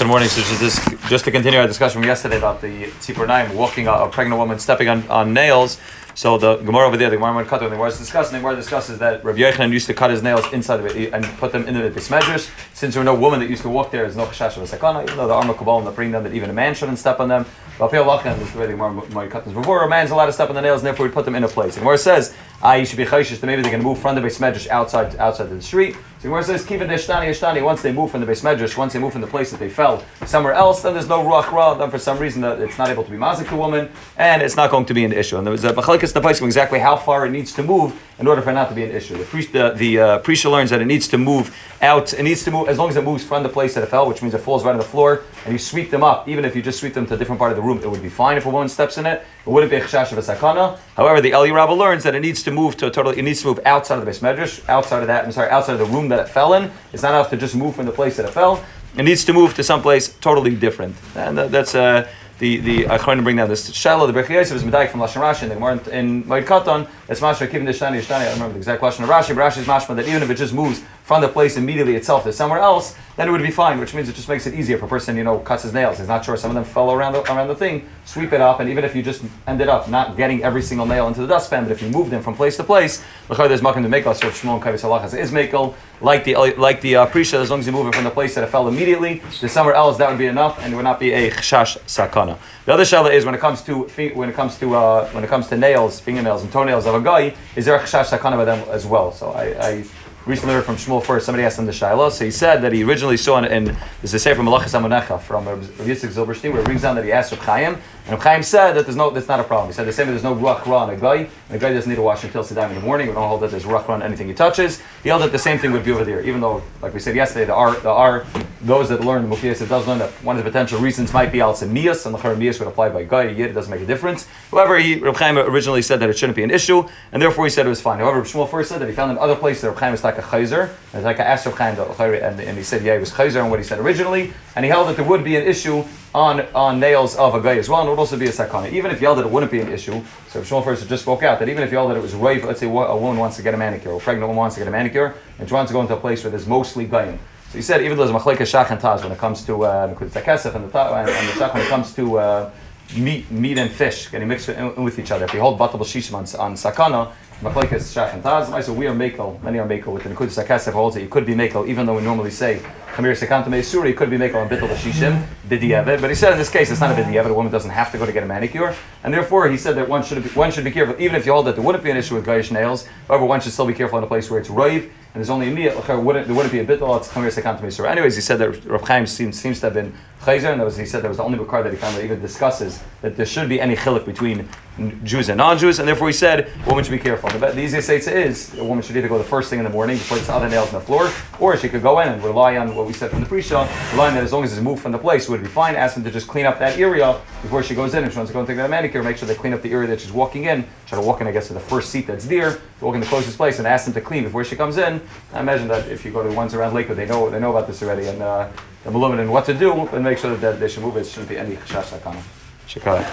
Good morning. So just, just to continue our discussion from yesterday about the tzipor naim walking a, a, pregnant woman stepping on, on nails. So the Gemara over there, the Gemara cut the Gemara is discussing. The Gemara discusses that Rabbi Yochanan used to cut his nails inside of it and put them into the bismedrash. Since there were no women that used to walk there, there's no chashash of a sakana. Even though the Arma Kabbalah that bring them that even a man shouldn't step on them. But Peel Lachan is the way the Gemara cut this before. A man's allowed to step on the nails, and therefore we put them in a place. And where it says, ah, you should be chayshish that maybe going to move from the bismedrash outside outside the street. So Gemara says, Kiva Deshtani once they move from the beis medrash, once they move from the place that they fell somewhere else, then there's no ruach ra, then for some reason that it's not able to be mazik a woman, and it's not going to be an issue. And there was a bachalikas the exactly how far it needs to move in order for it not to be an issue. The priest, the, the uh, Prisha learns that it needs to move out, it needs to move, as long as it moves from the place that it fell, which means it falls right on the floor, and you sweep them up, even if you just sweep them to a different part of the room, it would be fine if a woman steps in it. It wouldn't be a chashash of a sakana. However, the Eli Rabba learns that it needs to move to a total, it needs to move outside of the beis medrash, outside of that, I'm sorry, outside of the room that it fell in. It's not enough to just move from the place that it fell. It needs to move to someplace totally different. And that's uh, the the I to bring down this shallow. The Birkei Yosef is medayik from Lashon Rashi and the Gemara in Moed. It's mashma kivin deshtani deshtani. I don't remember the exact question of Rashi, but Rashi mashma that even if it just moves from the place immediately itself to somewhere else, then it would be fine. Which means it just makes it easier for a person you know cuts his nails. He's not sure some of them fell around the, around the thing. Sweep it up, and even if you just ended up not getting every single nail into the dustpan, but if you move them from place to place, there's makom to make us. Shmuel Kavis Halachas is makel like the like the uh, prisha. As long as you move it from the place that it fell immediately to somewhere else, that would be enough, and it would not be a chashash sakana. The other shala is when it comes to when it comes to uh, when it comes to nails, fingernails, and toenails is there a chashash sakana by them as well? So I, I recently heard from Shmuel Fuerst. Somebody asked him the Shiloh. So he said that he originally saw in, in this is a from Melachim Omnayich from Rav Yitzchak Zilberstein, where it brings down that he asked Rav Chaim, and Rav Chaim said that there's no, that's not a problem. He said the same way there's no ruach ra on a guy, and a guy doesn't need to wash until Siddham in the morning. We don't hold that there's ruach ra on anything he touches. He held that the same thing would be over there, even though, like we said yesterday, the R, the are those that learn the Mufiyas, it does learn that one of the potential reasons might be al Miyas, and the Miyas would apply by guy, yet it doesn't make a difference. However, he, Rav Chaim originally said that it shouldn't be an issue, and therefore he said it was fine. However, Shmuel Fuerst said that he found in other places that Rav Chaim was like a chayzer, and like asked Rav Chaim, and, and he said, yeah, he was chayzer on what he said originally, and he held that there would be an issue on, on nails of a guy as well, and it would also be a sakana. Even if you held that it wouldn't be an issue, so Shmuel Fuerst just spoke out that even if you held that it was right, let's say a woman wants to get a manicure, or a pregnant woman wants to get a manicure, and she wants to go into a place where there's mostly guyim. So he said, even though there's machleka shach and taz when it comes to uh, and the shach when it comes to uh, meat, meat and fish getting mixed with, with each other. If you hold batal shishim on, on sakana, machlekes shach and taz. We are mekel. Many are mekel with the nekudas hakesef holds that you could be mekel, even though we normally say Kamir Sekanta Meisuri could be making on Bittul Shishim, Bidiyevit. But he said in this case it's not a Bidiyevit, a woman doesn't have to go to get a manicure. And therefore he said that one should be, one should be careful, even if you hold that there wouldn't be an issue with Gayish nails, however, one should still be careful in a place where it's Raiv, and there's only a wouldn't, there wouldn't be a Bittul, it's Kamir Sekanta Meisuri. Anyways, he said that Rav Chaim seems, seems to have been Chayzer, and that was, he said that was the only Bukhar that he found that even discusses that there should be any chilik between Jews and non-Jews, and therefore he said woman should be careful. The, the easiest answer is a woman should either go the first thing in the morning before the other nails on the floor, or she could go in and rely on what we said from the Prisha, relying that as long as it's moved from the place, it would be fine. Ask them to just clean up that area before she goes in. If she wants to go and take that manicure, make sure they clean up the area that she's walking in. Try to walk in, I guess, to the first seat that's there, walk in the closest place, and ask them to clean before she comes in. I imagine that if you go to the ones around Lakewood, they know they know about this already, and uh, they're and what to do, and make sure that they should move it. Shouldn't be any chashash.